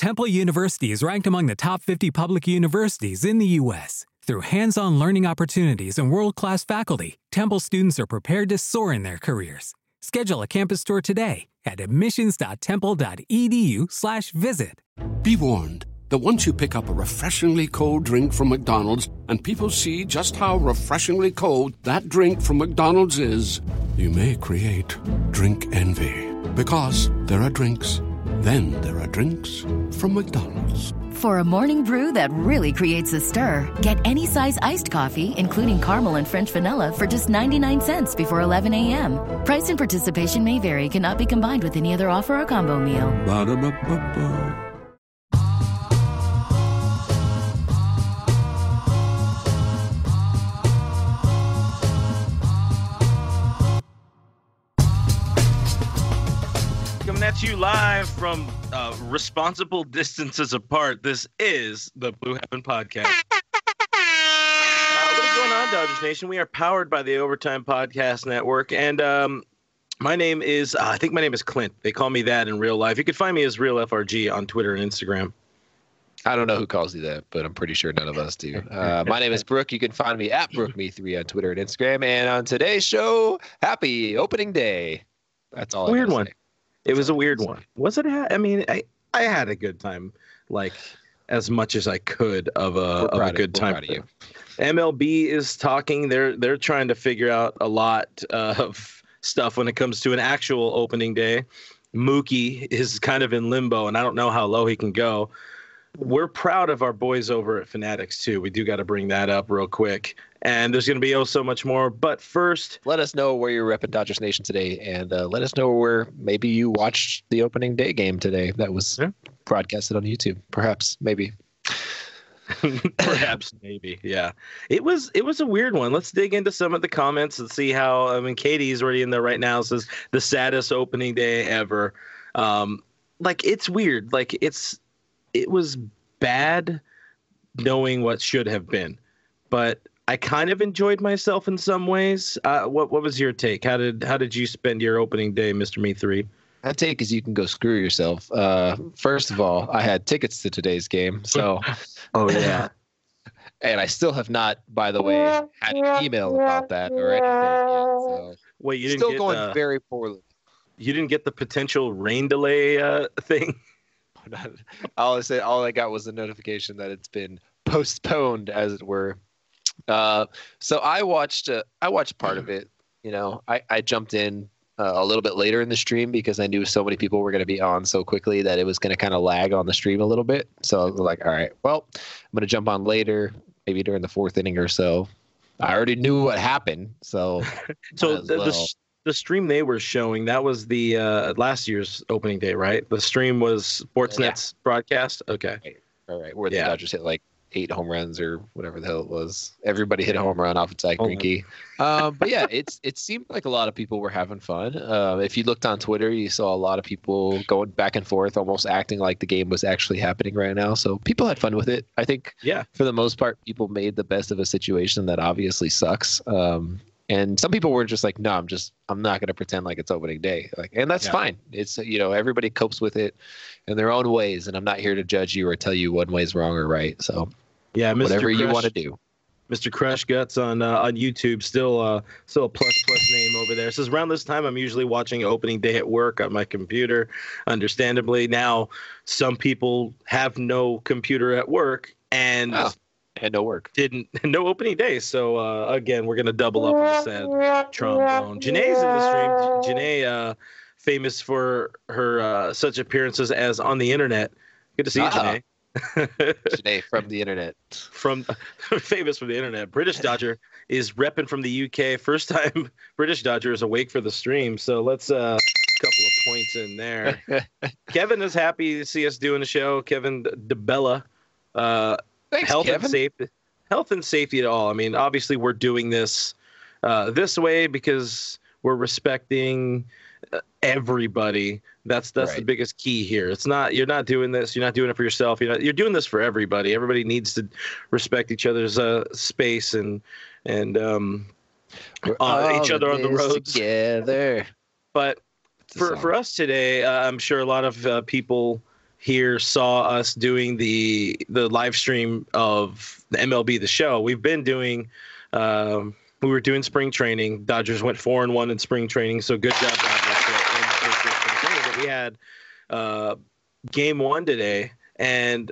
Temple University is ranked among the top 50 public universities in the U.S. Through hands on learning opportunities and world class faculty, Temple students are prepared to soar in their careers. Schedule a campus tour today at admissions.temple.edu/slash visit. Be warned that once you pick up a refreshingly cold drink from McDonald's and people see just how refreshingly cold that drink from McDonald's is, you may create drink envy. Because there are drinks, then there are drinks from McDonald's. For a morning brew that really creates a stir, get any size iced coffee, including caramel and French vanilla, for just 99 cents before 11 a.m. Price and participation may vary, cannot be combined with any other offer or combo meal. Ba-da-ba-ba-ba. At you live from uh, responsible distances apart. This is the Blue Heaven Podcast. Uh, what is going on, Dodgers Nation? We are powered by the Overtime Podcast Network, and um, my name is uh, I think my name is Clint. They call me that in real life. You can find me as Real FRG on Twitter and Instagram. I don't know who calls you that, but I'm pretty sure none of us do. Uh, my name is Brooke. You can find me at BrookeMe3 on Twitter and Instagram. And on today's show, happy opening day. That's all. Weird one. say. It was a weird one. Was it? Ha- I mean, I I had a good time, like as much as I could of a of a of- good time. of you. MLB is talking. They're they're trying to figure out a lot of stuff when it comes to an actual opening day. Mookie is kind of in limbo, and I don't know how low he can go. We're proud of our boys over at Fanatics too. We do got to bring that up real quick. And there's going to be oh so much more. But first, Let us know where you're repping Dodgers Nation today, and uh, let us know where maybe you watched the opening day game today that was Yeah. broadcasted on YouTube. Perhaps, maybe. Perhaps, maybe, yeah. It was it was a weird one. Let's dig into some of the comments and see how. I mean, Katie's already in there right now. Says the saddest opening day ever. Um, like it's weird. Like it's it was bad, knowing what should have been, but I kind of enjoyed myself in some ways. Uh, what what was your take? How did how did you spend your opening day, Mister Me Three? My take is you can go screw yourself. Uh, first of all, I had tickets to today's game, so Oh yeah. and I still have not, by the way, had an email about that or anything yet. So Wait, you didn't still get going uh, very poorly. you didn't get the potential rain delay uh, thing. all I said, all I got was a notification that it's been postponed, as it were. Uh, so I watched, uh, I watched part of it. You know, I, I jumped in uh, a little bit later in the stream because I knew so many people were going to be on so quickly that it was going to kind of lag on the stream a little bit. So I was like, all right, well, I'm going to jump on later, maybe during the fourth inning or so. I already knew what happened, so So the, the well. s- the stream they were showing that was the uh, last year's opening day, right? The stream was Sportsnet's broadcast. Okay, all right, where the Yeah. Dodgers hit like eight home runs or whatever the hell it was. Everybody hit a home run off of Zack Greinke. Um, but yeah, it's it seemed like a lot of people were having fun. Uh, if you looked on Twitter, you saw a lot of people going back and forth, almost acting like the game was actually happening right now. So people had fun with it. I think yeah, for the most part, people made the best of a situation that obviously sucks. Um, and some people were just like, "No, I'm just, I'm not going to pretend like it's opening day." Like, and that's Yeah. fine. It's you know, everybody copes with it in their own ways, and I'm not here to judge you or tell you one way is wrong or right. So yeah. Mr. whatever you want to do. Mr. Crush Guts on uh, on YouTube, still uh, still a plus plus name over there. It says around this time I'm usually watching opening day at work on my computer. Understandably, now some people have no computer at work and Oh, and no work. didn't no opening day. So uh, again, we're gonna double up on the sad trombone. Janae's in the stream. Janae, uh, famous for her uh, such appearances as on the internet. Good to see you, Ah. Janae. From the internet. from famous from the internet. British Dodger is repping from the UK. First time British Dodger is awake for the stream. So let's uh couple of points in there. Kevin is happy to see us doing the show. Kevin DeBella. Uh Thanks, health Kevin. and safety health and safety at all. I mean, obviously we're doing this uh this way because we're respecting uh, everybody. That's that's the biggest key here. It's not you're not doing this. You're not doing it for yourself. You're not, you're doing this for everybody. Everybody needs to respect each other's uh, space and and um. Uh, each other on the roads. together. But for for us today, uh, I'm sure a lot of uh, people here saw us doing the the live stream of the MLB the show, we've been doing. Um, we were doing spring training. Dodgers went four and one in spring training, so good job, Dodgers. But we had uh, game one today, and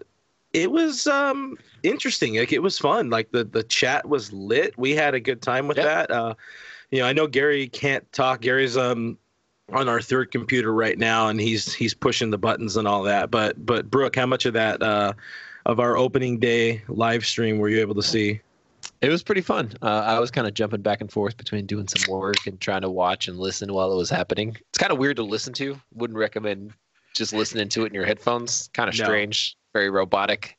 it was um, interesting. Like it was fun. Like the the chat was lit. We had a good time with that. Uh, you know, I know Gary can't talk. Gary's um on our third computer right now, and he's he's pushing the buttons and all that. But but Brooke, how much of that uh, of our opening day live stream were you able to see? It was pretty fun. Uh, I was kind of jumping back and forth between doing some work and trying to watch and listen while it was happening. It's kind of weird to listen to. Wouldn't recommend just listening to it in your headphones. Kind of No. strange, very robotic.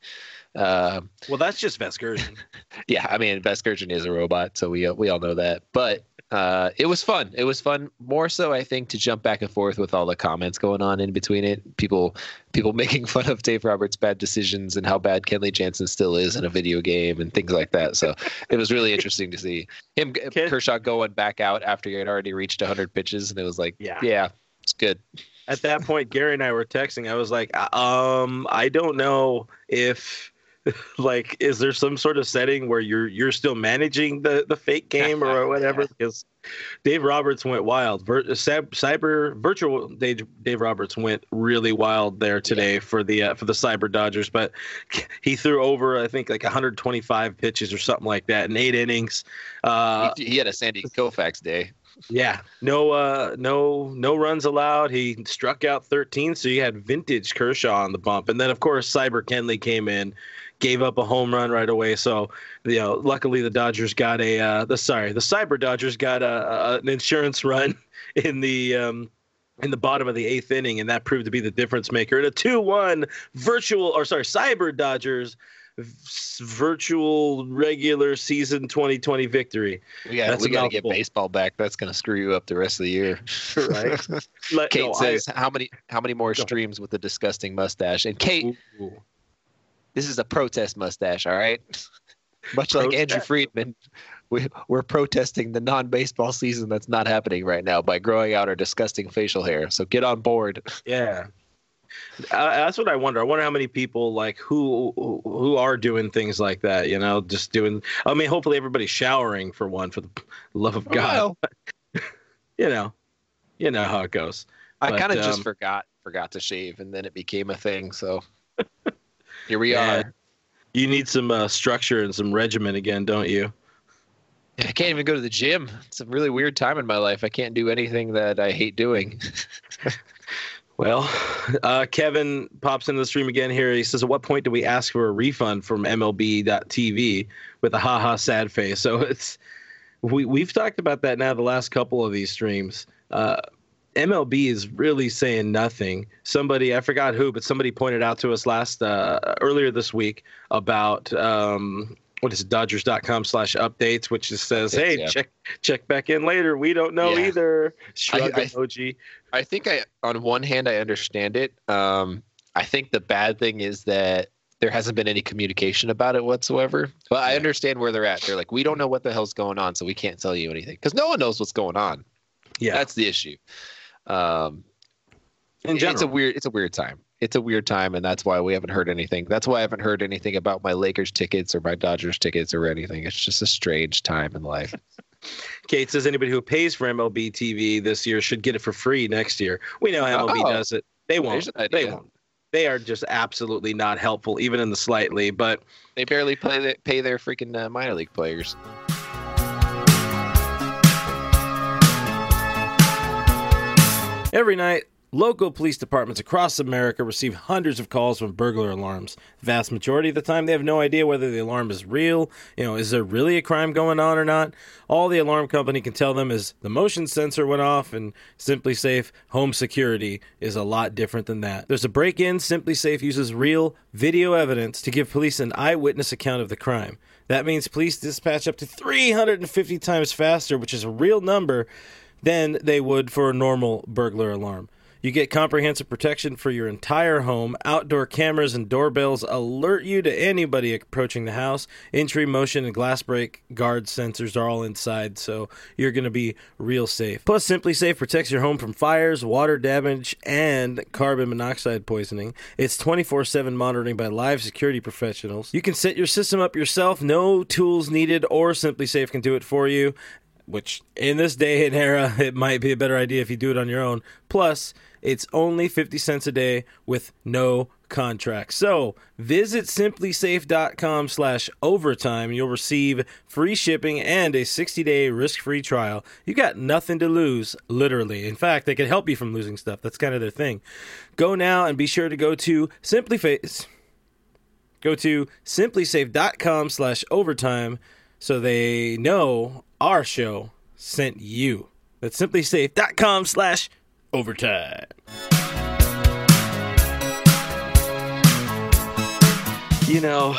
Uh, Well, that's just Vasgersian. yeah, I mean, Vasgersian is a robot, so we we all know that. But uh, it was fun. It was fun. More so, I think, to jump back and forth with all the comments going on in between it. People people making fun of Dave Roberts' bad decisions and how bad Kenley Jansen still is in a video game and things like that. So it was really interesting to see him Ken- Kershaw going back out after he had already reached 100 pitches, and it was like, Yeah. yeah, it's good. At that point, Gary and I were texting. I was like, um, I don't know if. Like, is there some sort of setting where you're you're still managing the, the fake game or whatever? Because Dave Roberts went wild. Vir- cyber virtual Dave, Dave Roberts went really wild there today for the uh, for the Cyber Dodgers. But he threw over I think like 125 pitches or something like that in eight innings. Uh, he, he had a Sandy Koufax day. yeah, no, uh, no, no runs allowed. He struck out 13, so you had vintage Kershaw on the bump, and then of course Cyber Kenley came in, gave up a home run right away. So you know, luckily the Dodgers got a uh, the sorry the Cyber Dodgers got a, a an insurance run in the. Um, in the bottom of the eighth inning, and that proved to be the difference maker. In a two-one virtual, or sorry, Cyber Dodgers virtual regular season 2020 victory. We got That's we got to get baseball back. That's going to screw you up the rest of the year. Right. Let- Kate no, I- says, "How many how many more streams with the disgusting mustache?" And Kate, Ooh. This is a protest mustache, all right? Much like Andrew Friedman, we, we're protesting the non-baseball season that's not happening right now by growing out our disgusting facial hair. So get on board. Yeah. Uh, that's what I wonder. I wonder how many people like who who are doing things like that. You know, just doing. I mean, hopefully everybody's showering for one, for the love of God. Well, You know, you know how it goes. I kind of just um, forgot forgot to shave, and then it became a thing. So here we Yeah. are. You need some uh, structure and some regimen again, don't you? I can't even go to the gym. It's a really weird time in my life. I can't do anything that I hate doing. Well, uh, Kevin pops into the stream again here. He says, "At what point do we ask for a refund from MLB.TV with a haha sad face?" So it's we we've talked about that now the last couple of these streams. Uh, MLB is really saying nothing. Somebody I forgot who, but somebody pointed out to us last uh, earlier this week about um, what is it, Dodgers.com slash updates, which just says, "Hey, yeah. check check back in later. We don't know Yeah. either." Shrug I- emoji. I think I, on one hand, I understand it. Um, I think the bad thing is that there hasn't been any communication about it whatsoever. But I understand where they're at. They're like, we don't know what the hell's going on, so we can't tell you anything because no one knows what's going on. Yeah, That's the issue. Um, in it's a weird, it's a weird time. It's a weird time, and that's why we haven't heard anything. That's why I haven't heard anything about my Lakers tickets or my Dodgers tickets or anything. It's just a strange time in life. Kate says anybody who pays for MLB TV this year should get it for free next year. We know MLB Oh. does it. They won't. They won't. They are just absolutely not helpful, even in the slightly. But They barely play, the, pay their freaking uh, minor league players. Every night, local police departments across America receive hundreds of calls from burglar alarms. The vast majority of the time, they have no idea whether the alarm is real. You know, is there really a crime going on or not? All the alarm company can tell them is the motion sensor went off, and SimpliSafe home security is a lot different than that. There's a break in. SimpliSafe uses real video evidence to give police an eyewitness account of the crime. That means police dispatch up to 350 times faster, which is a real number, than they would for a normal burglar alarm. You get comprehensive protection for your entire home. Outdoor cameras and doorbells alert you to anybody approaching the house. Entry, motion, and glass break guard sensors are all inside, so you're going to be real safe. Plus, SimpliSafe protects your home from fires, water damage, and carbon monoxide poisoning. It's 24 7 monitoring by live security professionals. You can set your system up yourself, no tools needed, or SimpliSafe can do it for you which in this day and era, it might be a better idea if you do it on your own. Plus, it's only 50 cents a day with no contract. So visit simplisafe.com slash overtime. You'll receive free shipping and a 60-day risk-free trial. You got nothing to lose, literally. In fact, they can help you from losing stuff. That's kind of their thing. Go now and be sure to go to SimpliSafe. Go to simplisafe.com slash overtime so they know our show sent you. That's simplisafe.com slash overtime. You know,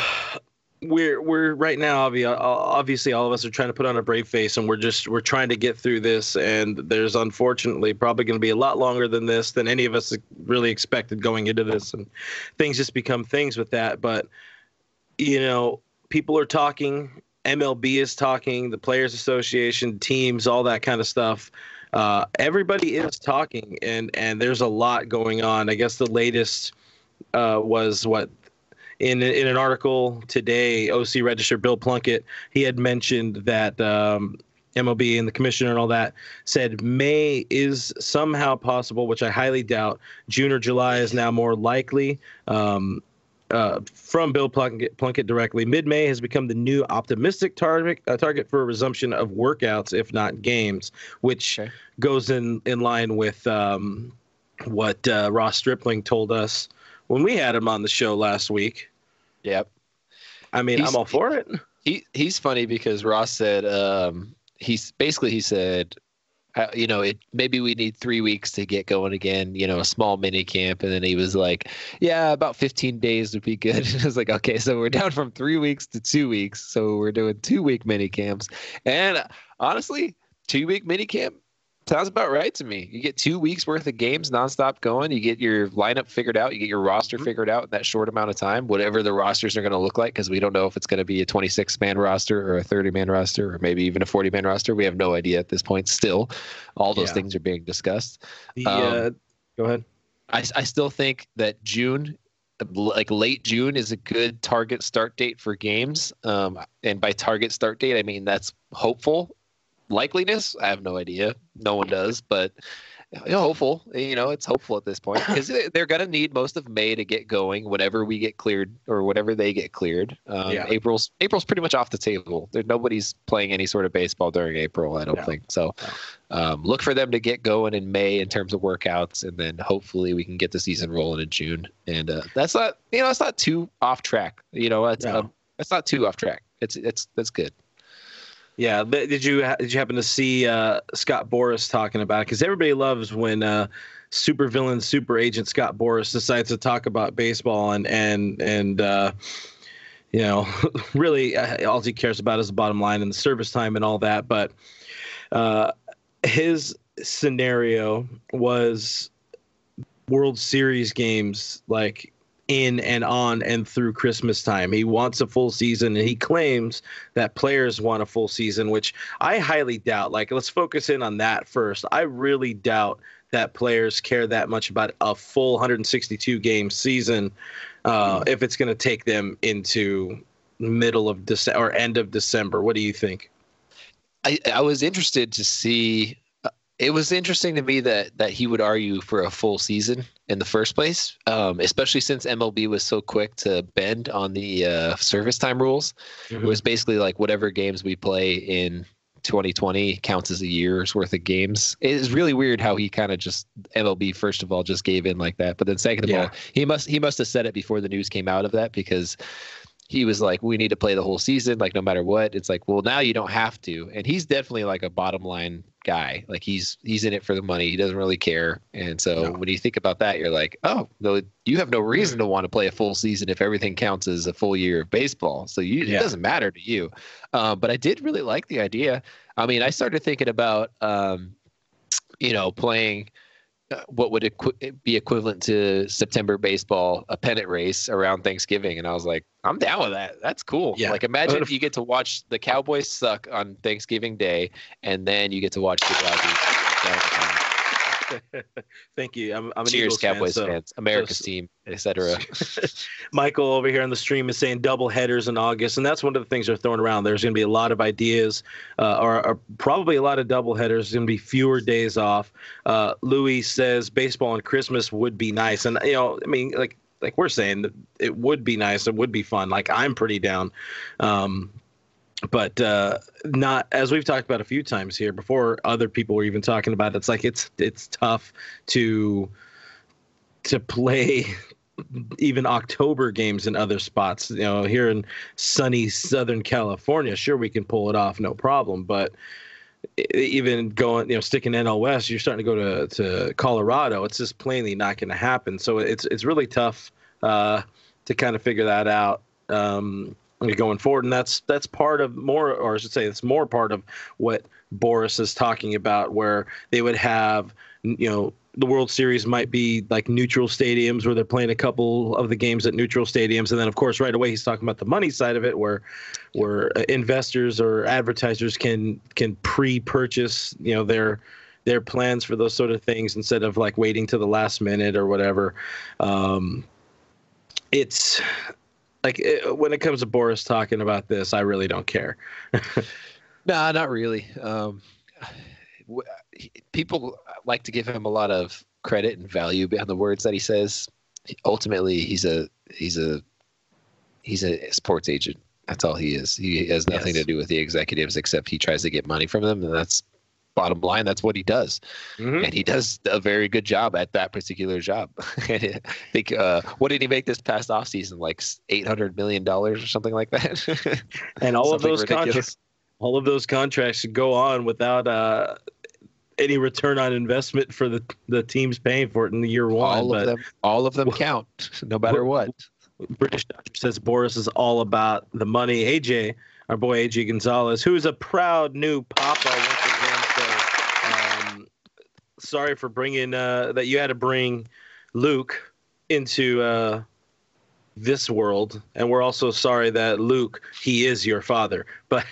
we're we're right now obviously all of us are trying to put on a brave face and we're just we're trying to get through this and there's unfortunately probably going to be a lot longer than this than any of us really expected going into this and things just become things with that but you know people are talking MLB is talking, the Players Association, teams, all that kind of stuff. Uh, everybody is talking, and and there's a lot going on. I guess the latest uh, was what in in an article today, OC Register Bill Plunkett he had mentioned that um, MLB and the commissioner and all that said May is somehow possible, which I highly doubt. June or July is now more likely. Um, uh, from Bill Plunkett, Plunkett directly. Mid May has become the new optimistic target uh, target for a resumption of workouts, if not games, which okay. goes in in line with um, what uh, Ross Stripling told us when we had him on the show last week. Yep. I mean, he's, I'm all for it. He he's funny because Ross said um, he's basically he said uh, you know, it maybe we need three weeks to get going again. You know, a small mini camp, and then he was like, "Yeah, about 15 days would be good." I was like, "Okay, so we're down from three weeks to two weeks, so we're doing two week mini camps." And honestly, two week mini camp Sounds about right to me. You get two weeks worth of games nonstop going. You get your lineup figured out. You get your roster mm-hmm. figured out in that short amount of time, whatever the rosters are going to look like, because we don't know if it's going to be a 26 man roster or a 30 man roster or maybe even a 40 man roster. We have no idea at this point. Still, all those yeah. things are being discussed. The, um, uh, go ahead. I, I still think that June like late June is a good target start date for games. Um, and by target start date, I mean that's hopeful likeliness, I have no idea. No one does, but you know, hopeful. You know, it's hopeful at this point because they're going to need most of May to get going. Whenever we get cleared, or whatever they get cleared, um, yeah. April's April's pretty much off the table. There, nobody's playing any sort of baseball during April. I don't no. think so. No. Um, look for them to get going in May in terms of workouts, and then hopefully we can get the season rolling in June. And uh, that's not you know it's not too off track. You know, it's no. um, it's not too off track. It's it's that's good. Yeah, did you did you happen to see uh, Scott Boras talking about it? Because everybody loves when uh, super villain, super agent Scott Boras decides to talk about baseball and and and uh, you know really uh, all he cares about is the bottom line and the service time and all that. But uh, his scenario was World Series games like in and on and through Christmas time. He wants a full season and he claims that players want a full season, which I highly doubt. Like, let's focus in on that first. I really doubt that players care that much about a full 162 game season uh, if it's going to take them into middle of December or end of December. What do you think? I, I was interested to see it was interesting to me that that he would argue for a full season in the first place, um, especially since MLB was so quick to bend on the uh, service time rules. Mm-hmm. It was basically like whatever games we play in 2020 counts as a year's worth of games. It is really weird how he kind of just MLB first of all just gave in like that, but then second of yeah. all, he must he must have said it before the news came out of that because he was like, we need to play the whole season, like no matter what. It's like, well, now you don't have to. And he's definitely like a bottom line guy. Like he's he's in it for the money. He doesn't really care. And so no. when you think about that, you're like, oh, no, you have no reason to want to play a full season if everything counts as a full year of baseball. So you, yeah. it doesn't matter to you. Um, but I did really like the idea. I mean, I started thinking about, um, you know, playing uh, what would equi- be equivalent to September baseball, a pennant race around Thanksgiving, and I was like, I'm down with that. That's cool. Yeah. Like imagine if you get to watch the Cowboys suck on Thanksgiving Day, and then you get to watch the Dodgers. Thank you. I'm, I'm an Cheers, Eagles fan, Cowboys so- fans, America's so- team, etc. Michael over here on the stream is saying double headers in August, and that's one of the things they're throwing around. There's going to be a lot of ideas, uh, or, or probably a lot of double headers. There's going to be fewer days off. Uh, Louis says baseball on Christmas would be nice, and you know, I mean, like like we're saying, it would be nice. It would be fun. Like I'm pretty down. Um, but uh, not as we've talked about a few times here before. Other people were even talking about it. It's like it's it's tough to to play even October games in other spots. You know, here in sunny Southern California, sure we can pull it off, no problem. But even going, you know, sticking NL West, you're starting to go to to Colorado. It's just plainly not going to happen. So it's it's really tough uh, to kind of figure that out. Um, going forward, and that's that's part of more, or I should say, it's more part of what Boras is talking about, where they would have, you know, the World Series might be like neutral stadiums where they're playing a couple of the games at neutral stadiums, and then of course right away he's talking about the money side of it, where where uh, investors or advertisers can can pre-purchase, you know, their their plans for those sort of things instead of like waiting to the last minute or whatever. Um, it's like it, when it comes to Boras talking about this, I really don't care. Nah, not really. Um, people like to give him a lot of credit and value behind the words that he says. Ultimately, he's a he's a he's a sports agent. That's all he is. He has nothing Yes. to do with the executives except he tries to get money from them, and that's bottom line. That's what he does, Mhm. and he does a very good job at that particular job. I think uh, what did he make this past off season? Like eight hundred million dollars or something like that. And all of those ridiculous. contracts, all of those contracts should go on without uh, any return on investment for the the teams paying for it in the year one. all but of them, all of them count, no matter what. British Dodger says Boras is all about the money. AJ, our boy AJ Gonzalez, who is a proud new papa once again. So, um, sorry for bringing uh, that you had to bring Luke into uh, this world, and we're also sorry that Luke he is your father. But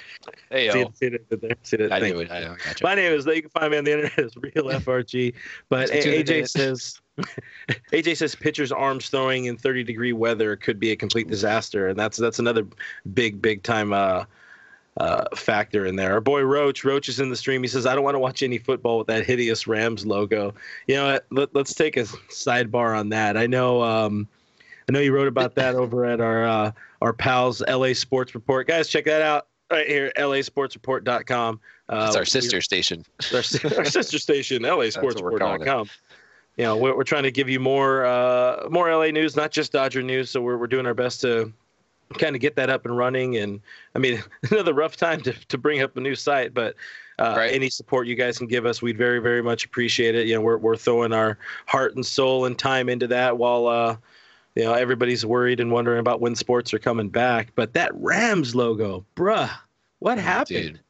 Hey, see, see it see I knew it. I know. Gotcha. My name is you can find me on the internet as real FRG. But A- AJ says AJ says pitchers' arms throwing in 30 degree weather could be a complete disaster, and that's that's another big big time uh, uh, factor in there. Our boy Roach Roach is in the stream. He says I don't want to watch any football with that hideous Rams logo. You know what? Let, let's take a sidebar on that. I know. Um, I know you wrote about that over at our uh, our pals LA Sports Report. Guys, check that out right here, lasportsreport.com. Uh, It's our we- sister station. our, our sister station, what we're calling. LASportsreport.com. You know, we're, we're trying to give you more uh, more LA news, not just Dodger news. So we're we're doing our best to kind of get that up and running. And I mean, another rough time to, to bring up a new site, but uh, Right. any support you guys can give us, we'd very very much appreciate it. You know, we're we're throwing our heart and soul and time into that while. Uh, you know, everybody's worried and wondering about when sports are coming back. But that Rams logo, bruh, what happened? Oh, Dude.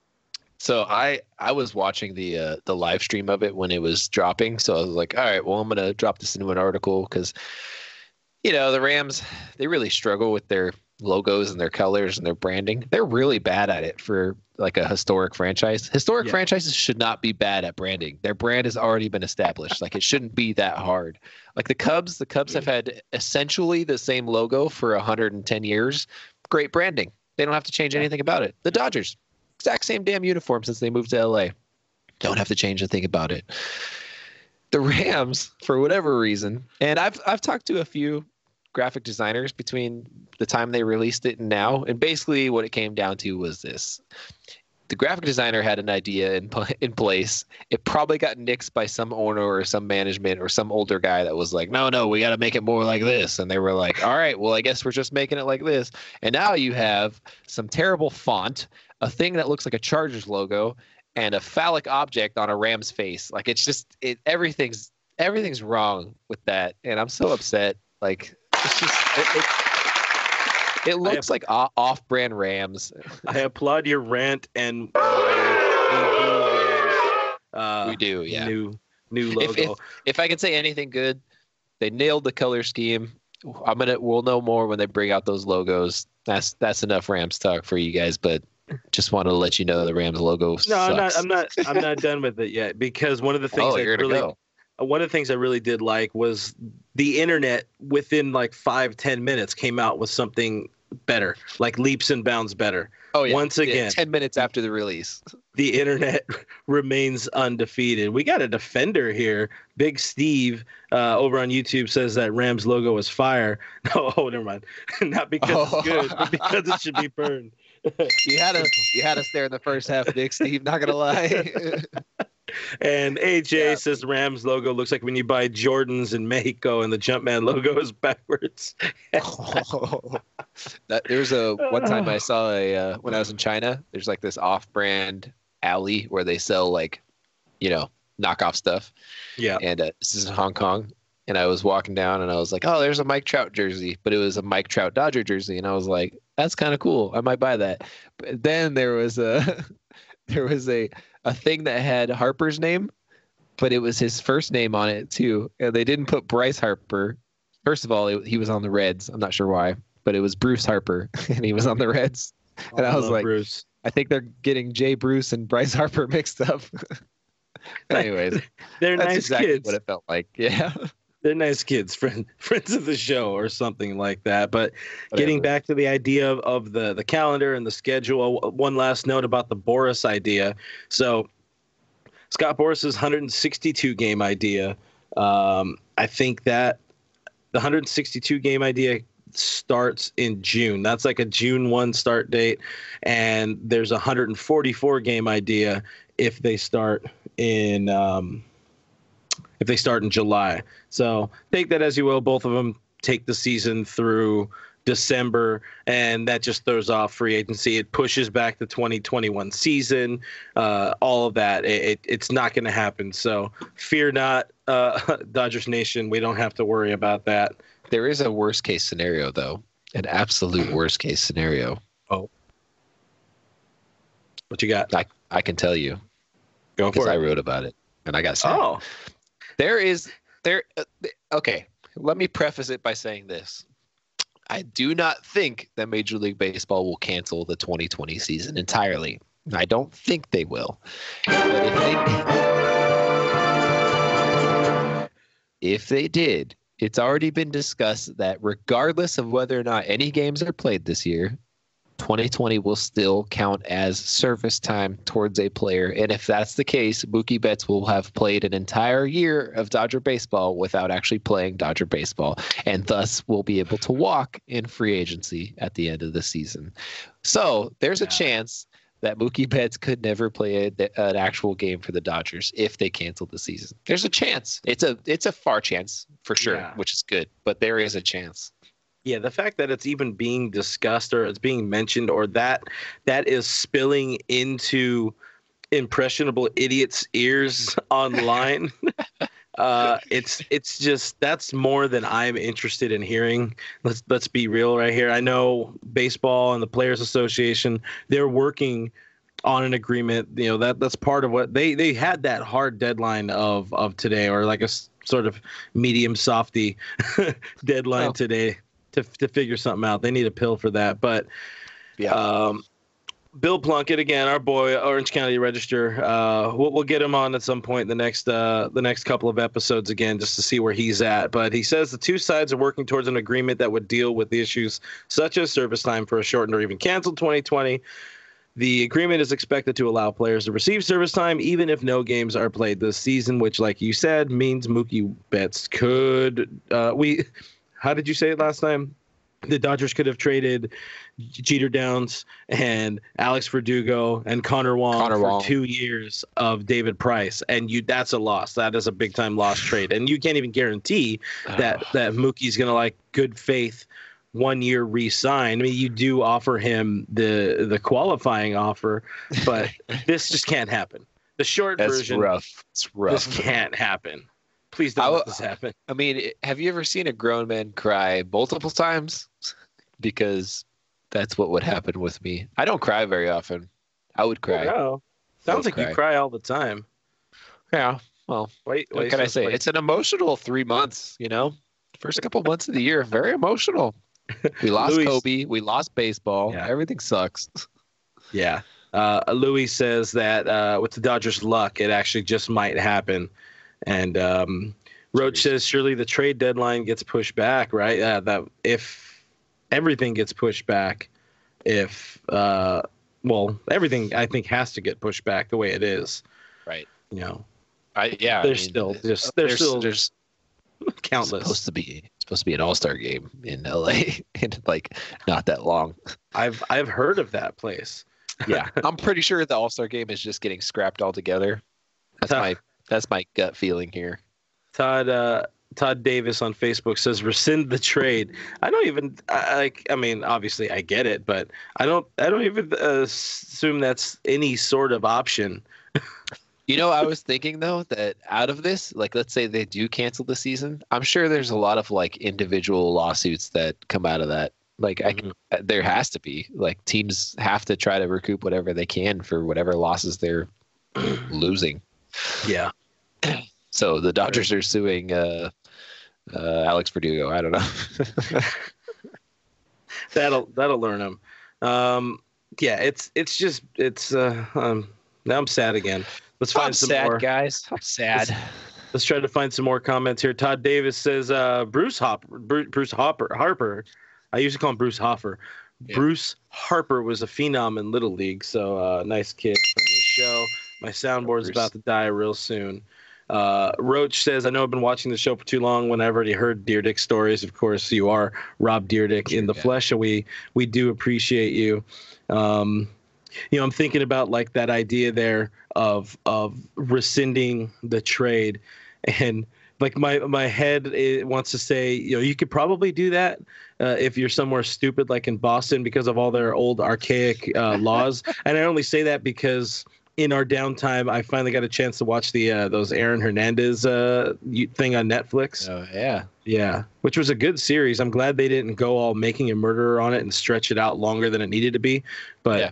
So I I was watching the uh, the live stream of it when it was dropping. So I was like, all right, well I'm gonna drop this into an article because you know the Rams they really struggle with their logos and their colors and their branding. They're really bad at it for like a historic franchise. Historic Yeah. franchises should not be bad at branding. Their brand has already been established. Like it shouldn't be that hard. Like the Cubs, the Cubs have had essentially the same logo for 110 years. Great branding. They don't have to change anything about it. The Dodgers, exact same damn uniform since they moved to LA. Don't have to change a thing about it. The Rams, for whatever reason, and I've I've talked to a few graphic designers between the time they released it and now, and basically what it came down to was this: the graphic designer had an idea in in place. It probably got nixed by some owner or some management or some older guy that was like, "No, no, we got to make it more like this." And they were like, "All right, well, I guess we're just making it like this." And now you have some terrible font, a thing that looks like a Chargers logo, and a phallic object on a ram's face. Like it's just it everything's everything's wrong with that, and I'm so upset. Like it's just it, it, it looks like off-brand Rams. I applaud your rant and uh, we do, yeah. new new logo. If, if if I can say anything good, they nailed the color scheme. I'm gonna we'll know more when they bring out those logos. That's that's enough Rams talk for you guys, but just want to let you know the Rams logo. no, sucks. I'm not. I'm not. I'm not done with it yet because one of the things oh, I gonna really go. Uh, one of the things I really did like was the internet within like five ten minutes came out with something better, like leaps and bounds better. Oh yeah. once Yeah, again. ten minutes after the release. The internet remains undefeated. We got a defender here. Big Steve uh, over on YouTube says that Rams logo is fire. No, oh, never mind. Not because Oh. it's good, but because it should be burned. You had us. You had us there in the first half, Nick. Steve, not gonna lie. And AJ Yeah. says Rams logo looks like when you buy Jordans in Mexico and the Jumpman logo is backwards. that there's a one time I saw a uh, when I was in China. There's like this off-brand alley where they sell like, you know, knockoff stuff. Yeah. And uh, this is in Hong Kong. And I was walking down and I was like, oh, there's a Mike Trout jersey, but it was a Mike Trout Dodger jersey, and I was like, that's kind of cool. I might buy that. But then there was a there was a a thing that had Harper's name, but it was his first name on it too. And they didn't put Bryce Harper. First of all, it, he was on the Reds. I'm not sure why, but it was Bruce Harper, and he was on the Reds. Oh, and I was like, Bruce. I think they're getting Jay Bruce and Bryce Harper mixed up. Anyways, They're that's nice exactly kids. what it felt like. Yeah. They're nice kids, friend, friends of the show, or something like that. But getting back to the idea of, of the the calendar and the schedule, one last note about the Boras idea. So Scott Boras's 162 game idea. Um, I think that the 162 game idea starts in June. That's like a June 1 start date. And there's a 144 game idea if they start in um, if they start in July. So take that as you will. Both of them take the season through December, and that just throws off free agency. It pushes back the 2021 season. Uh, all of that. It, it, it's not going to happen. So fear not, uh, Dodgers Nation. We don't have to worry about that. There is a worst case scenario, though. An absolute worst case scenario. Oh. What you got? I, I can tell you Go for it. because I wrote about it and I got sad. Oh, There is there. Uh, okay, let me preface it by saying this: I do not think that Major League Baseball will cancel the 2020 season entirely. I don't think they will. But if they, if they did, it's already been discussed that regardless of whether or not any games are played this year, 2020 will still count as service time towards a player. And if that's the case, Mookie Betts will have played an entire year of Dodger baseball without actually playing Dodger baseball, and thus will be able to walk in free agency at the end of the season. So there's a chance that Mookie Betts could never play a, an actual game for the Dodgers if they cancel the season. There's a chance. It's a it's a far chance for sure, Yeah. which is good, but there is a chance. Yeah, the fact that it's even being discussed or it's being mentioned or that that is spilling into impressionable idiots' ears online. uh, it's it's just that's more than I'm interested in hearing. Let's let's be real right here. I know baseball and the Players Association they're working on an agreement. You know that that's part of what they they had that hard deadline of of today or like a s- sort of medium softy deadline Oh. today to to figure something out. They need a pill for that, but Yeah. um, Bill Plunkett again, our boy, Orange County Register. Uh, we'll, we'll get him on at some point in the next uh, the next couple of episodes again, just to see where he's at. But he says the two sides are working towards an agreement that would deal with the issues such as service time for a shortened or even canceled 2020. The agreement is expected to allow players to receive service time even if no games are played this season, which, like you said, means Mookie Betts could. Uh, we, how did you say it last time? The Dodgers could have traded Jeter Downs and Alex Verdugo and Connor Wong Connor for Wong. two years of David Price, and you that's a loss. That is a big time loss trade, and you can't even guarantee that that Mookie's gonna like good faith one year re-sign. I mean, you do offer him the the qualifying offer, but this just can't happen. The short That's version, rough. It's rough. this can't happen. Please don't I let this happen. I mean, have you ever seen a grown man cry multiple times? Because that's what would happen with me. I don't cry very often. I would cry. No. Sounds like you cry. cry all the time. Yeah. Well, Wait, what wait, can I say? wait. It's an emotional three months. You know, first couple months of the year, very emotional. We lost Louis- Kobe. We lost baseball. Yeah. Everything sucks. Yeah. Uh, Louis says that uh, with the Dodgers' luck, it actually just might happen. And um, Roach says surely the trade deadline gets pushed back, right? Uh, that if everything gets pushed back, if uh, well, everything I think has to get pushed back the way it is. Right. You know, I yeah. I There's mean, still just- there's still there's countless. supposed to be supposed to be an All Star game in LA in like not that long. I've I've heard of that place. Yeah, I'm pretty sure the All Star game is just getting scrapped altogether. That's my that's my gut feeling here. Todd uh, Todd Davis on Facebook says rescind the trade. I don't even I, like. I mean, obviously I get it, but I don't. I don't even uh, assume that's any sort of option. You know, I was thinking though that out of this, like let's say they do cancel the season, I'm sure there's a lot of like individual lawsuits that come out of that. Like I, can- Mm-hmm. there has to be like teams have to try to recoup whatever they can for whatever losses they're losing. Yeah. So the Dodgers are suing uh, uh, Alex Verdugo. I don't know. That'll that'll learn him. Um, yeah, it's it's just it's. Uh, um, now I'm sad again. Let's find I'm some sad, more. guys. I'm sad. Let's try to find some more comments here. Todd Davis says uh, Bruce Hopper. Bruce, Hopper. Harper. I used to call him Bruce Hoffer. Yeah. Bruce Harper was a phenom in Little League. So uh, nice kid from the show. My soundboard's Bruce. about to die real soon. Uh, Roach says, I know I've been watching the show for too long when I've already heard Dyrdek stories. Of course, you are Rob Dyrdek in the Yeah. flesh, and we, we do appreciate you. Um, you know, I'm thinking about like that idea there of of rescinding the trade, and like my my head it wants to say, you know, you could probably do that uh, if you're somewhere stupid like in Boston because of all their old archaic uh, laws. and I only say that because in our downtime, I finally got a chance to watch the uh, those Aaron Hernandez uh, thing on Netflix. Oh yeah. Yeah, which was a good series. I'm glad they didn't go all making a murderer on it and stretch it out longer than it needed to be. But Yeah.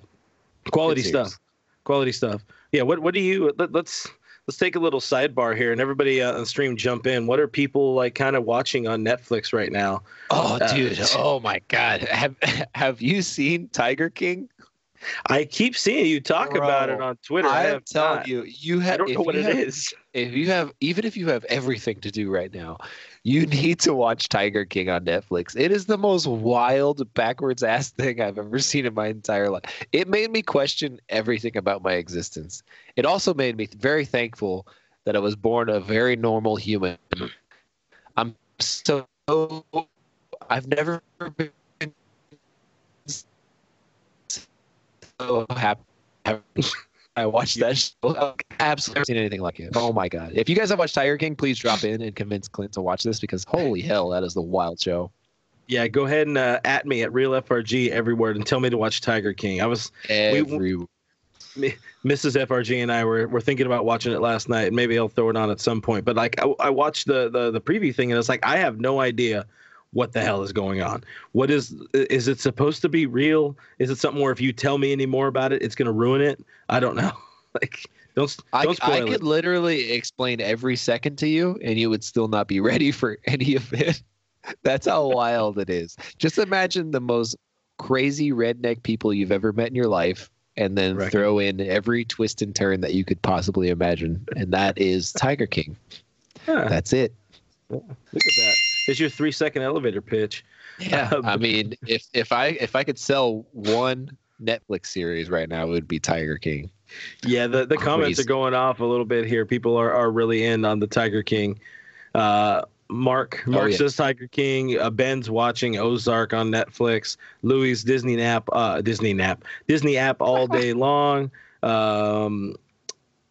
quality stuff. Quality stuff. Yeah. What What do you? Let, let's let's take a little sidebar here, and everybody uh, on stream jump in. What are people like kind of watching on Netflix right now? Oh, Uh, dude. Oh my God. Have Have you seen Tiger King? I keep seeing you talk about it on Twitter. I have am telling you, you have. I don't know what it have- is. If you have, even if you have everything to do right now, you need to watch Tiger King on Netflix. It is the most wild, backwards ass thing I've ever seen in my entire life. It made me question everything about my existence. It also made me very thankful that I was born a very normal human. I'm so. I've never been so happy. I watched that show. I've absolutely never seen anything like it. Oh my god! If you guys have watched Tiger King, please drop in and convince Clint to watch this because holy hell, that is the wild show. Yeah, go ahead and uh, at me at real FRG everywhere and tell me to watch Tiger King. I was Every Mrs. FRG and I were, were thinking about watching it last night. Maybe I'll throw it on at some point. But like I, I watched the, the the preview thing and it's like I have no idea what the hell is going on. What is is it supposed to be real? Is it something where if you tell me any more about it, it's going to ruin it? I don't know. like don't I, don't I spoil could it. literally explain every second to you, and you would still not be ready for any of it. That's how wild it is. Just imagine the most crazy redneck people you've ever met in your life, and then Right. throw in every twist and turn that you could possibly imagine, and that is Tiger King. Huh, That's it. Look at that. It's your three second elevator pitch. Yeah, I mean, if if I if I could sell one Netflix series right now, it would be Tiger King. Yeah, the, the comments are going off a little bit here. People are, are really in on the Tiger King. Uh, Mark Mark Oh, yeah. says Tiger King. Uh, Ben's watching Ozark on Netflix. Louis Disney nap uh, Disney nap Disney app all day long. Um,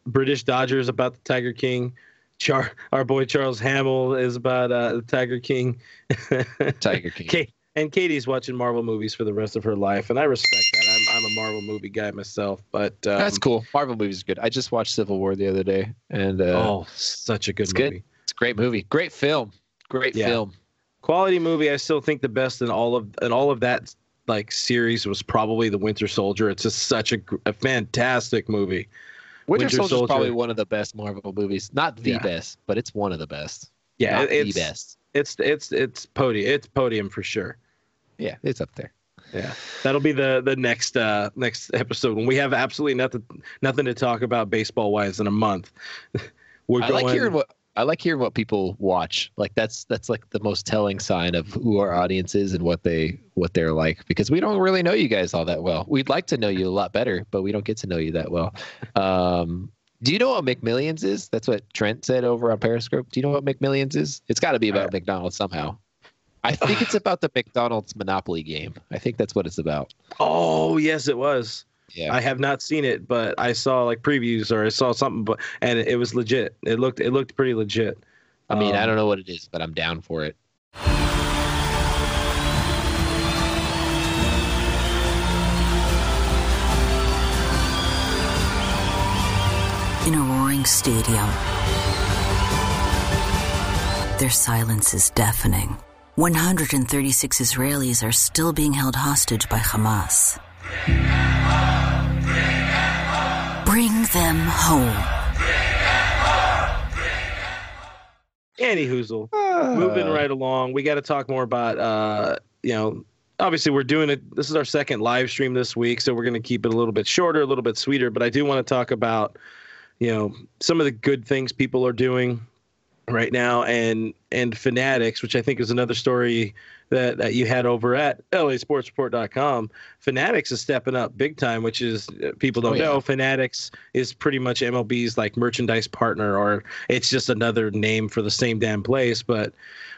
British Dodgers about the Tiger King. Char, our boy Charles Hamill is about uh, the Tiger King. Tiger King. Kate, and Katie's watching Marvel movies for the rest of her life, and I respect that. I'm, I'm a Marvel movie guy myself, but um, That's cool. Marvel movies are good. I just watched Civil War the other day, and uh, Oh, such a good it's good. movie. it's a great movie. Great film. Great Yeah. film. Quality movie. I still think the best in all of in all of that like series was probably The Winter Soldier. It's just such a, a fantastic movie. Winter, Winter Soldier is probably one of the best Marvel movies. Not the Yeah. best, but it's one of the best. Yeah, Not it's the best. it's it's it's podium. It's podium for sure. Yeah, it's up there. Yeah, that'll be the the next uh next episode when we have absolutely nothing nothing to talk about baseball wise in a month. We're I going. like hearing what I like hearing what people watch. Like that's that's like the most telling sign of who our audience is and what they what they're like because we don't really know you guys all that well. We'd like to know you a lot better, but we don't get to know you that well. Um, do you know what McMillions is? That's what Trent said over on Periscope. Do you know what McMillions is? It's got to be about Uh, McDonald's somehow. I think it's about the McDonald's Monopoly game. I think that's what it's about. oh yes, it was. Yeah. I have not seen it, but I saw like previews or I saw something, but and it was legit. It looked it looked pretty legit. I mean, I Um, don't know what it is, but I'm down for it. in a roaring stadium. Their silence is deafening. 136 Israelis are still being held hostage by Hamas. Bring them home. Annie Hoozle. moving right along. We got to talk more about, uh, you know, obviously we're doing it. This is our second live stream this week, so we're going to keep it a little bit shorter, a little bit sweeter. But I do want to talk about, you know, some of the good things people are doing right now, and and Fanatics, which I think is another story that, that you had over at LASportsReport.com. Fanatics is stepping up big time, which is people don't Oh, yeah. know. Fanatics is pretty much MLB's like merchandise partner, or it's just another name for the same damn place. But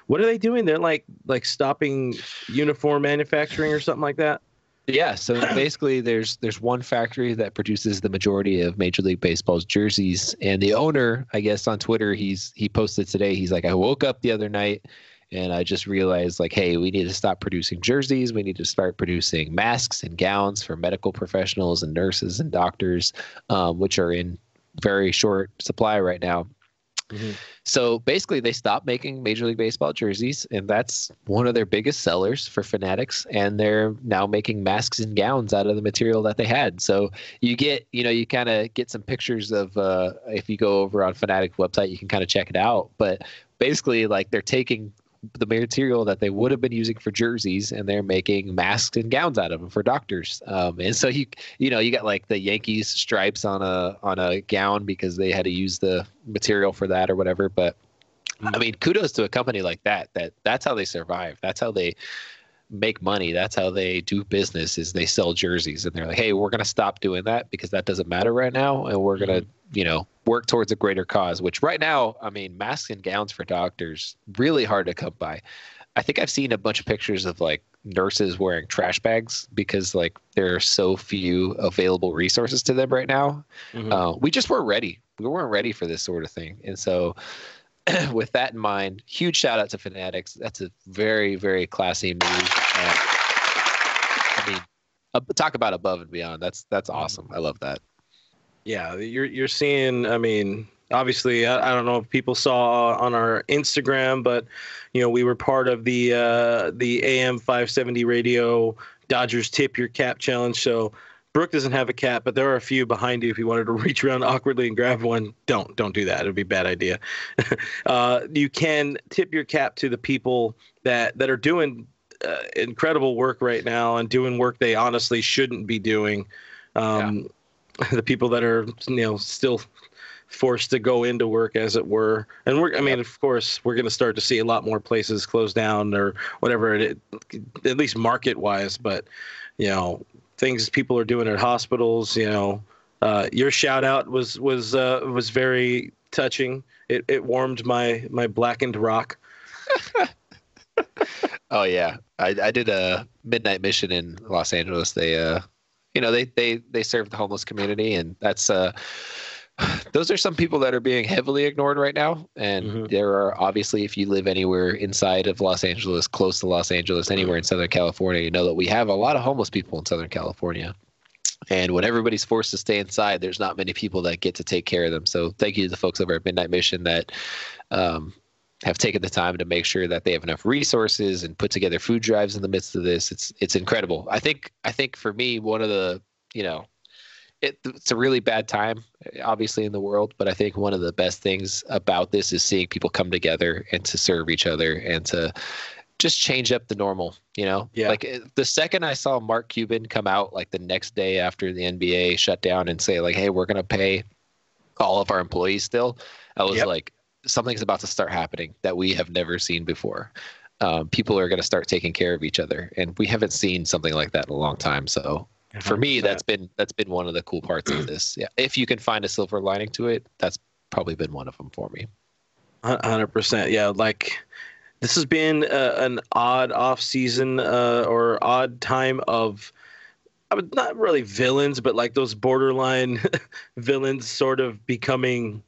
what are they doing? They're like like stopping uniform manufacturing or something like that. Yeah, so basically there's there's one factory that produces the majority of Major League Baseball's jerseys and the owner, I guess on Twitter, he's he posted today, he's like I woke up the other night and I just realized like hey, we need to stop producing jerseys, we need to start producing masks and gowns for medical professionals and nurses and doctors um, which are in very short supply right now. So basically, they stopped making Major League Baseball jerseys, and that's one of their biggest sellers for Fanatics. And they're now making masks and gowns out of the material that they had. So you get, you know, you kind of get some pictures of. Uh, if you go over on Fanatics website, you can kind of check it out. But basically, like they're taking the material that they would have been using for jerseys and they're making masks and gowns out of them for doctors. Um, and so you you know you got like the yankees stripes on a on a gown because they had to use the material for that or whatever. But i mean kudos to a company like that that that's how they survive. That's how they make money that's how they do business is they sell jerseys. And they're like hey we're going to stop doing that because that doesn't matter right now and we're going to you know work towards a greater cause which right now i mean masks and gowns for doctors really hard to come by. I think i've seen a bunch of pictures of like nurses wearing trash bags because like there are so few available resources to them right now. Mhm. uh, we just weren't ready. We weren't ready for this sort of thing. And so with that in mind huge shout out to fanatics that's a very very classy move uh, i mean talk about above and beyond that's that's awesome i love that Yeah, you're you're seeing. I mean, obviously, I, I don't know if people saw on our Instagram, but you know, we were part of the uh, the AM 570 radio Dodgers Tip Your Cap Challenge. So Brooke doesn't have a cap, but there are a few behind you. If you wanted to reach around awkwardly and grab one, don't don't do that. It would be a bad idea. uh, you can tip your cap to the people that that are doing uh, incredible work right now and doing work they honestly shouldn't be doing. Um, The people that are you know still forced to go into work as it were and we're i mean of course we're going to start to see a lot more places close down or whatever it at least market wise but you know things people are doing at hospitals you know uh, your shout out was was uh, was very touching. It, it warmed my my blackened rock. Oh yeah, I, I did a midnight mission in Los Angeles. They, uh, you know, they they they serve the homeless community, and that's uh, those are some people that are being heavily ignored right now. And Mhm. there are obviously, if you live anywhere inside of Los Angeles, close to Los Angeles, anywhere in Southern California, you know that we have a lot of homeless people in Southern California. And when everybody's forced to stay inside, there's not many people that get to take care of them. So thank you to the folks over at Midnight Mission that um, have taken the time to make sure that they have enough resources and put together food drives in the midst of this. It's it's incredible. I think I think for me one of the you know it, it's a really bad time, obviously, in the world. But I think one of the best things about this is seeing people come together and to serve each other and to just change up the normal. You know, Yeah. like uh, the second I saw Mark Cuban come out, like the next day after the NBA shut down, and say like, "Hey, we're gonna pay all of our employees still," I was Yep. like, something's about to start happening that we have never seen before. Um, people are going to start taking care of each other, and we haven't seen something like that in a long time. So for me, that's been that's been one of the cool parts of this. Yeah, if you can find a silver lining to it, that's probably been one of them for me. hundred percent. Yeah, like this has been uh, an odd off season uh, or odd time of. I would not really villains, but like those borderline villains, sort of becoming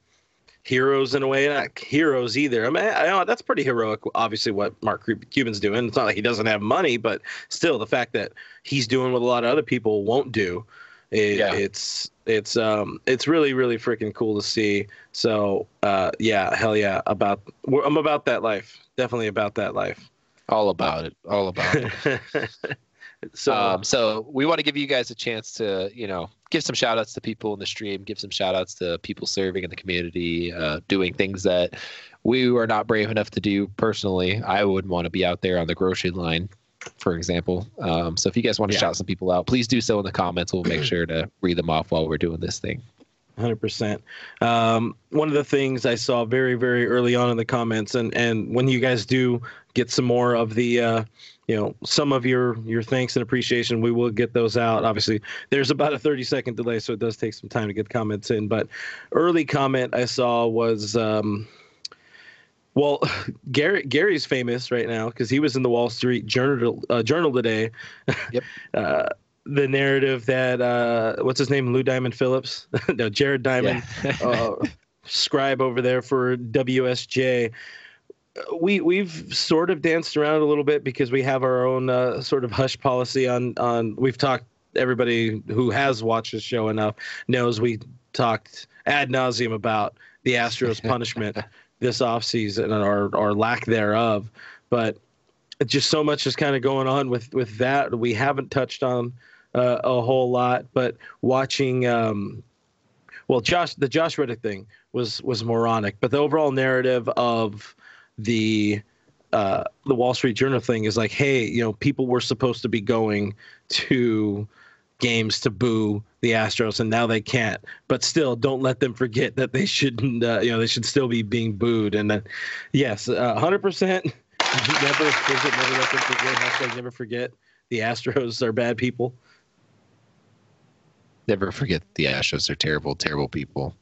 heroes in a way. Not heroes either. I mean, I know that's pretty heroic. Obviously, what Mark Cuban's doing. It's not like he doesn't have money, but still, the fact that he's doing what a lot of other people won't do, it, Yeah. it's it's um it's really really freaking cool to see. So uh yeah, hell yeah, about we're- I'm about that life. Definitely about that life. All about it. All about it. so um, so we want to give you guys a chance to, you know, give some shout outs to people in the stream, give some shout outs to people serving in the community, uh, doing things that we were not brave enough to do personally. I wouldn't want to be out there on the grocery line, for example. Um, so if you guys want to Yeah. shout some people out, please do so in the comments. We'll make sure to read them off while we're doing this thing. Hundred percent. Um, one of the things I saw very, very early on in the comments, and and when you guys do get some more of the, uh, you know, some of your your thanks and appreciation, we will get those out. Obviously, there's about a thirty second delay, so it does take some time to get comments in. But early comment I saw was. Um, well, Gary Gary's famous right now because he was in the Wall Street Journal uh, Journal today. Yep. uh, the narrative that uh, what's his name, Lou Diamond Phillips, no, Jared Diamond, uh, scribe over there for WSJ. We we've sort of danced around a little bit because we have our own uh, sort of hush policy on on. We've talked. Everybody who has watched the show enough knows we talked ad nauseum about the Astros punishment this offseason or our lack thereof. But just so much is kind of going on with with that we haven't touched on uh, a whole lot. But watching, um, well, Josh, the Josh Reddick thing was was moronic, but the overall narrative of the uh, the Wall Street Journal thing is like, hey, you know, people were supposed to be going to games to boo the Astros, and now they can't. But still, don't let them forget that they shouldn't. Uh, you know, they should still be being booed. And then, yes, hundred percent. Never forget. Never let them forget. Hashtag never forget. The Astros are bad people. Never forget the Astros are terrible, terrible people.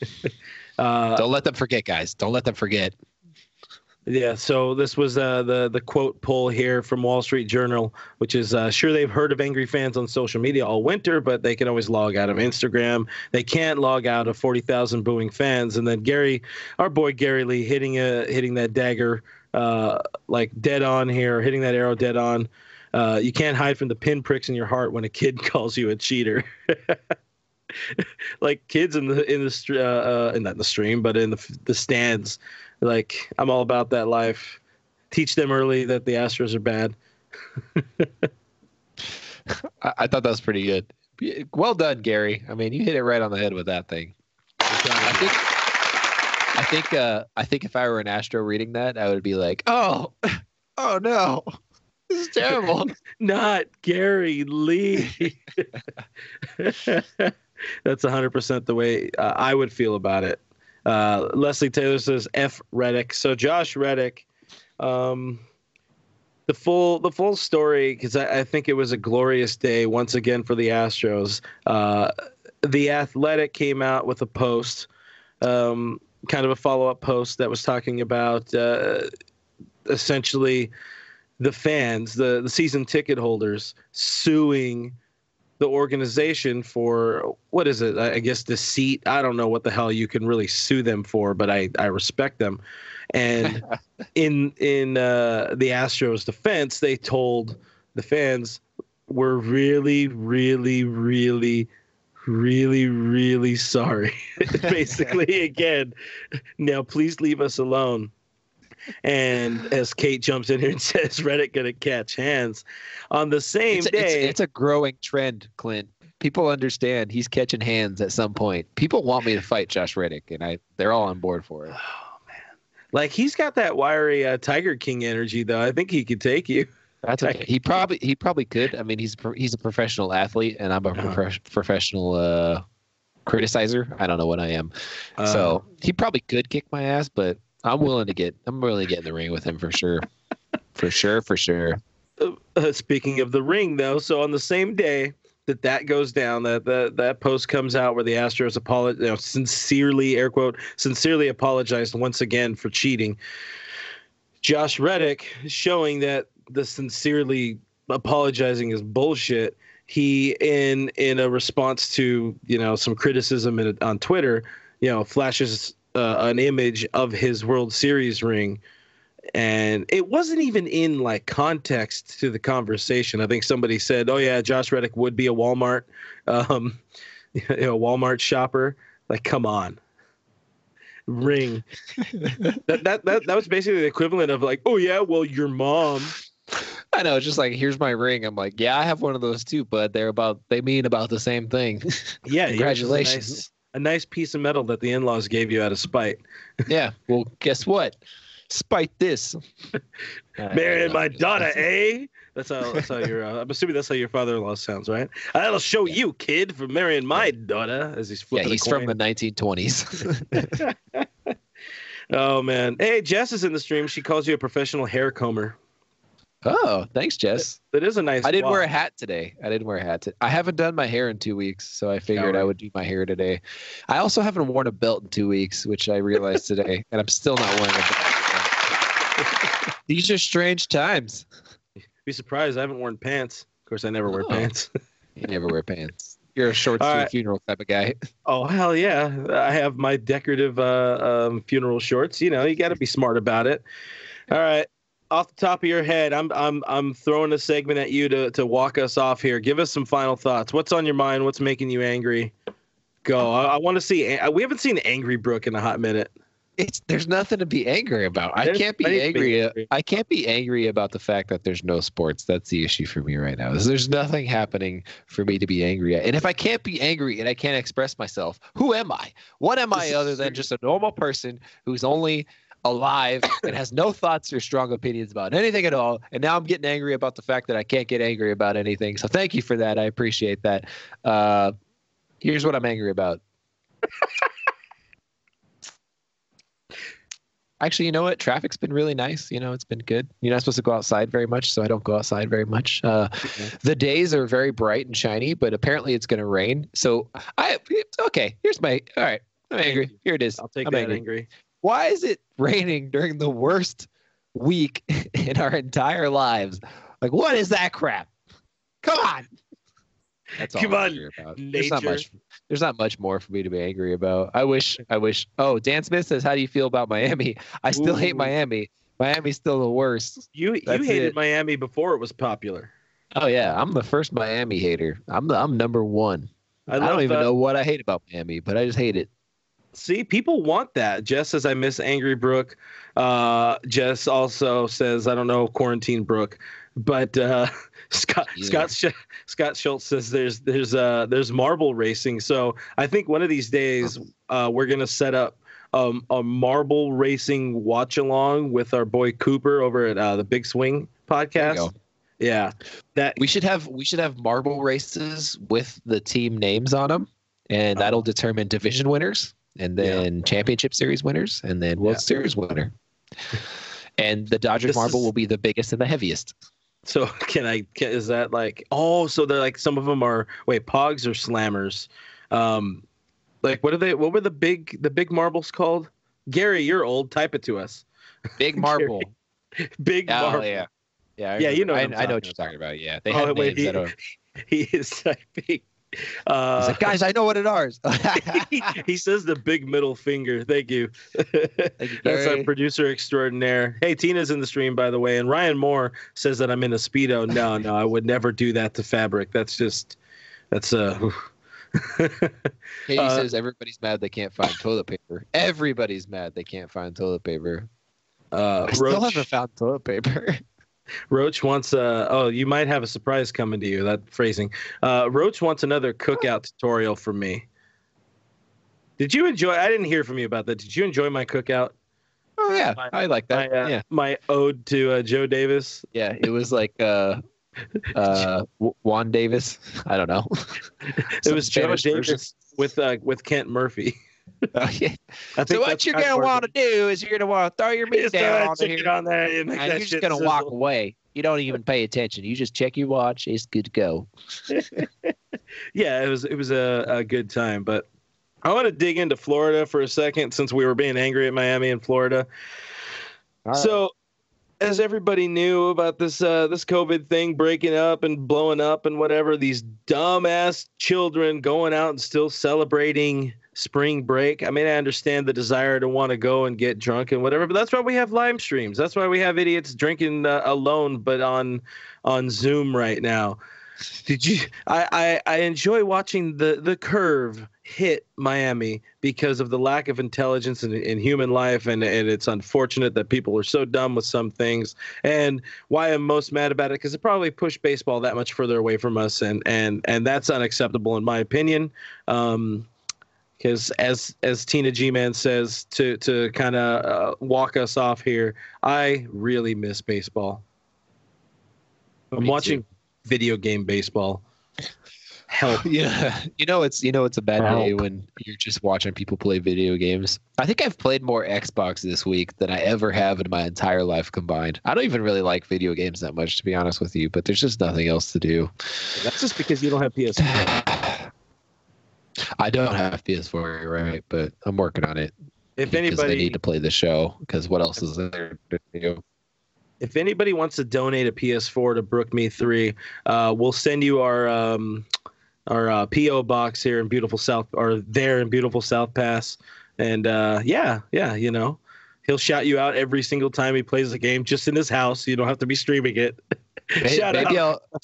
Uh, Don't let them forget, guys. Don't let them forget. Yeah, so this was uh, the the quote pull here from Wall Street Journal, which is uh, sure they've heard of angry fans on social media all winter, but they can always log out of Instagram. They can't log out of forty thousand booing fans. And then Gary, our boy Gary Lee, hitting a hitting that dagger uh, like dead on here, hitting that arrow dead on. Uh, you can't hide from the pinpricks in your heart when a kid calls you a cheater. like kids in the in the uh, uh, not in the stream, but in the the stands. Like I'm all about that life. Teach them early that the Astros are bad. I, I thought that was pretty good. Well done, Gary. I mean, you hit it right on the head with that thing. I think, I think, uh, I think if I were an Astro reading that, I would be like, "Oh, oh no, this is terrible." Not Gary Lee. That's 100% the way uh, I would feel about it. Uh, Leslie Taylor says F Reddick. So Josh Reddick, um, the full the full story because I, I think it was a glorious day once again for the Astros. Uh, the Athletic came out with a post, um, kind of a follow up post that was talking about uh, essentially the fans, the the season ticket holders, suing the organization for what is it? I guess deceit. I don't know what the hell you can really sue them for, but I I respect them. And in in uh, the Astros' defense, they told the fans, "We're really, really, really." Really, really sorry. Basically, again, now please leave us alone. And as Kate jumps in here and says, Reddick gonna catch hands on the same It's, a- day. it's, it's a growing trend, Clint. people understand he's catching hands at some point. People want me to fight Josh Reddick, and I they're all on board for it. Oh man, like he's got that wiry uh, Tiger King energy, though. I think he could take you. That's okay. He probably he probably could. I mean, he's he's a professional athlete, and I'm a Uh-huh. prof- professional uh, criticizer. I don't know what I am, so he probably could kick my ass. But I'm willing to get I'm willing to get in the ring with him for sure, for sure, for sure. Uh, speaking of the ring, though, so on the same day that that goes down, that that that post comes out where the Astros apolo- you know, sincerely, air quote, sincerely apologized once again for cheating. Josh Reddick showing that the sincerely apologizing is bullshit. He in in a response to you know some criticism in, on Twitter, you know, flashes uh, an image of his World Series ring and it wasn't even in like context to the conversation. I think somebody said, "Oh yeah, Josh Reddick would be a Walmart, um, you know, Walmart shopper." Like, come on, ring. that, that that that was basically the equivalent of like, "Oh yeah, well your mom." I know. It's just like here's my ring. I'm like, yeah, I have one of those too, but they're about they mean about the same thing. Yeah, Congratulations. A nice piece of metal that the in-laws gave you out of spite. yeah. Well, guess what? Spite this. Marrying my daughter, eh? That's how. That's how your. Uh, I'm assuming that's how your father-in-law sounds, right? I'll show you, kid, for marrying my daughter. As he's flipping. a he's from the 1920s. Oh man. Hey, Jess is in the stream. She calls you a professional hair comber. Oh, thanks, Jess. That is a nice. I didn't wear a hat today. I didn't wear a hat. To, I haven't done my hair in two weeks, so I figured I would do my hair today. I also haven't worn a belt in two weeks, which I realized today, and I'm still not wearing a belt. These are strange times. Be surprised. I haven't worn pants. Of course, I never wear Oh. pants. You never wear pants. You're a shorts to right. funeral type of guy. oh hell yeah! I have my decorative uh, um, funeral shorts. You know, you got to be smart about it. All right. Off the top of your head, I'm I'm I'm throwing a segment at you to to walk us off here. Give us some final thoughts. What's on your mind? What's making you angry? Go. I, I want to see. We haven't seen Angry Brooke in a hot minute. It's there's nothing to be angry about. I can't be to be angry. Uh, angry. I can't be angry about the fact that there's no sports. That's the issue for me right now. is There's nothing happening for me to be angry at. And if I can't be angry and I can't express myself, who am I? What am I other than just a normal person who's only alive and has no thoughts or strong opinions about anything at all? And now I'm getting angry about the fact that I can't get angry about anything. So thank you for that. I appreciate that. Uh, here's what I'm angry about. Actually, you know what? Traffic's been really nice. You know, it's been good. You're not supposed to go outside very much, so I don't go outside very much. Uh, the days are very bright and shiny, but apparently it's going to rain. So I okay. Here's my all right. I'm angry. Here it is. I'll take I'm that angry. angry. Why is it raining during the worst week in our entire lives? Like, what is that crap? Come on. That's all Come on. There's not much. There's not much more for me to be angry about. I wish. I wish. Oh, Dan Smith says, "How do you feel about Miami?" I still hate Miami. Miami's still the worst. You you hated it. Miami before it was popular. Oh yeah, I'm the first Miami hater. I'm the I'm number one. I, I, don't even that. know what I hate about Miami, but I just hate it. See, people want that. Jess says I miss Angry Brooke. Uh, Jess also says I don't know Quarantine Brooke, but uh, Scott Either. Scott Scott Schultz says there's there's uh there's marble racing. So I think one of these days uh, we're gonna set up um, a marble racing watch along with our boy Cooper over at uh, the Big Swing podcast. Yeah, that We should have we should have marble races with the team names on them, and Oh. that'll determine division winners, and then championship series winners, and then World Yeah. Series winner. And the Dodgers This marble is- will be the biggest and the heaviest. So can I? Can, is that like? Oh, so they're like some of them are wait pogs or slammers. Um, like what are they? What were the big the big marbles called? Gary, you're old. Type it to us. Big marble. Big oh marble. yeah. Yeah, I Yeah, you know what I, I'm know what you're talking about. Yeah, they Oh, have wait, names that he- are. He is typing. Uh, like, guys, I know what it is. he, he says the big middle finger. Thank you. Thank you, That's our producer extraordinaire. Hey, Tina's in the stream, by the way. And Ryan Moore says that I'm in a Speedo. No, no, I would never do that to fabric. That's just, that's uh Katie Uh, says everybody's mad they can't find toilet paper. Everybody's mad they can't find toilet paper. uh, I still haven't found toilet paper. Roach wants a. oh you might have a surprise coming to you that phrasing. Uh, Roach wants another cookout tutorial from me. Did you enjoy? I didn't hear from you about that. Did you enjoy my cookout? Oh yeah, My- I like My that. uh, yeah, my ode to uh, Joe Davis. yeah. It was like uh, uh, Juan Davis. I don't know. It was Joe Spanish version. Davis with uh, with Kent Murphy. Oh, yeah. So what you're gonna want to do is you're gonna want to throw your meat Just down on here, on there and make and that you're just gonna walk away. You don't even pay attention. You just check your watch. It's good to go. yeah, it was it was a, a good time. But I want to dig into Florida for a second since we were being angry at Miami and Florida. Right. So, as everybody knew about this uh, this COVID thing breaking up and blowing up and whatever, these dumbass children going out and still celebrating spring break. I mean, I understand the desire to want to go and get drunk and whatever, but that's why we have live streams. That's why we have idiots drinking uh, alone, but on on Zoom right now. Did you? I, I I enjoy watching the the curve hit Miami because of the lack of intelligence in, in human life, and and it's unfortunate that people are so dumb with some things. And why I'm most mad about it because it probably pushed baseball that much further away from us, and and and that's unacceptable in my opinion. Um, because as as Tina G Man says to to kind of uh, walk us off here, I really miss baseball. I'm Me watching too. video game baseball. Help. Yeah, you know it's you know it's a bad Wow. day when you're just watching people play video games. I think I've played more Xbox this week than I ever have in my entire life combined. I don't even really like video games that much, to be honest with you. But there's just nothing else to do. That's just because you don't have PS4. I don't have PS4, right? But I'm working on it If anybody, need to play the show. Because what else is there to do? if anybody wants to donate a PS4 to Brook Me Three, uh, we'll send you our um, our uh, PO box here in beautiful South, or there in beautiful South Pass. And uh, yeah, yeah, you know, he'll shout you out every single time he plays the game, just in his house. You don't have to be streaming it. Maybe out. I'll.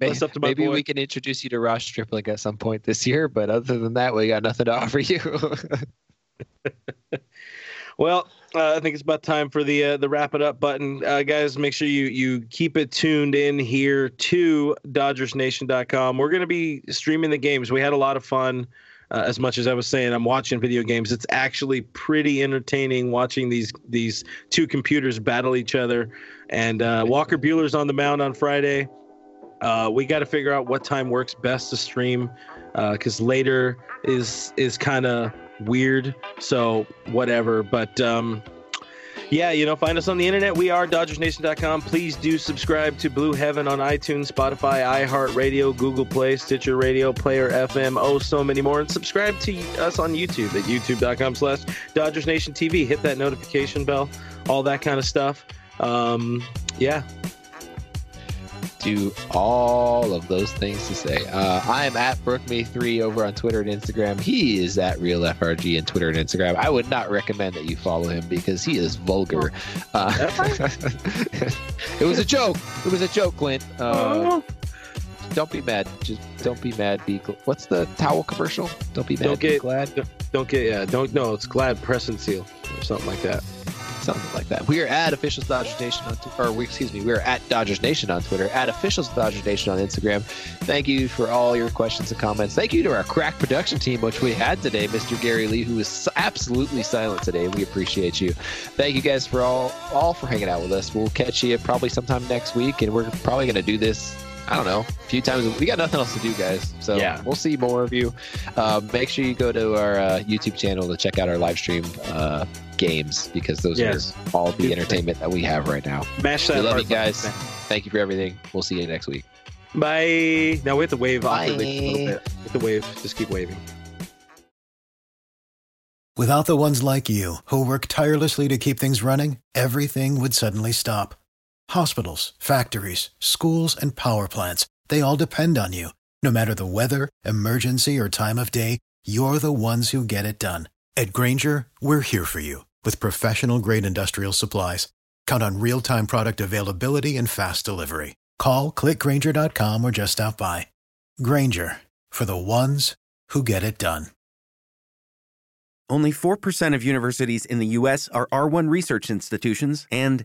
May- That's up to my Maybe boy. we can introduce you to Ross Stripling at some point this year, but other than that, we got nothing to offer you. Well, uh, I think it's about time for the uh, the wrap it up button, uh, guys. Make sure you you keep it tuned in here to DodgersNation.com. We're going to be streaming the games. We had a lot of fun. Uh, as much as I was saying, I'm watching video games. It's actually pretty entertaining watching these these two computers battle each other. And uh, Walker Buehler's on the mound on Friday. Uh, we got to figure out what time works best to stream because later is is kind of weird. So whatever. But um, yeah, you know, find us on the internet. We are DodgersNation.com. Please do subscribe to Blue Heaven on iTunes, Spotify, iHeartRadio, Google Play, Stitcher Radio, Player FM, oh so many more. And subscribe to us on YouTube at youtube.com slash Dodgers Nation TV. Hit that notification bell, all that kind of stuff. Um, yeah. Do all of those things to say. Uh, I am at BrookMe3 over on Twitter and Instagram. He is at RealFRG on Twitter and Instagram. I would not recommend that you follow him because he is vulgar. Uh, it was a joke. It was a joke, Clint. Uh, don't be mad. Just don't be mad. Be gl- what's the towel commercial? Don't be mad. Don't get- glad. Don't get, yeah, don't, no, it's Glad Press and Seal or something like that. Something like that. We are at officials Dodgers Nation on Twitter, or excuse me, we are at Dodgers Nation on Twitter, at officials Dodgers Nation on Instagram. Thank you for all your questions and comments. Thank you to our crack production team, which we had today, Mr. Gary Lee, who was absolutely silent today. We appreciate you. Thank you guys for all all for hanging out with us. We'll catch you probably sometime next week, and we're probably going to do this. I don't know, a few times. We got nothing else to do, guys. So Yeah. we'll see more of you. Uh, make sure you go to our uh, YouTube channel to check out our live stream uh, games because those Yes. are all the entertainment that we have right now. Mash We that love heart you guys. button. Thank you for everything. We'll see you next week. Bye. Now we have to wave awkwardly a little bit. We have to wave. Just keep waving. Without the ones like you, who work tirelessly to keep things running, everything would suddenly stop. Hospitals, factories, schools, and power plants, they all depend on you. No matter the weather, emergency, or time of day, you're the ones who get it done. At Grainger, we're here for you with professional grade industrial supplies. Count on real time product availability and fast delivery. Call clickgrainger.com or just stop by. Grainger for the ones who get it done. Only 4% of universities in the U.S. are R1 research institutions, and